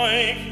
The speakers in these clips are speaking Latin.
Like.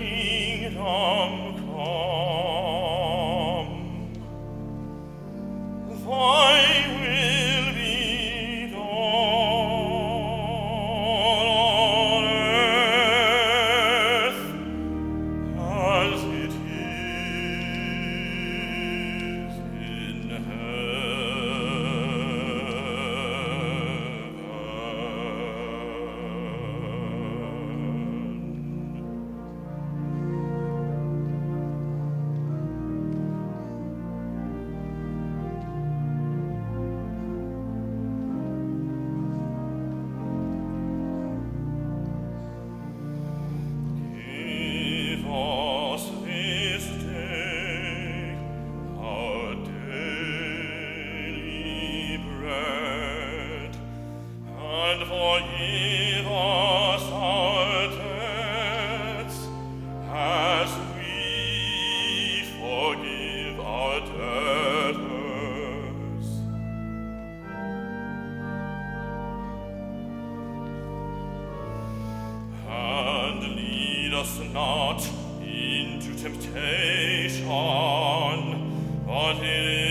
us not into temptation, but in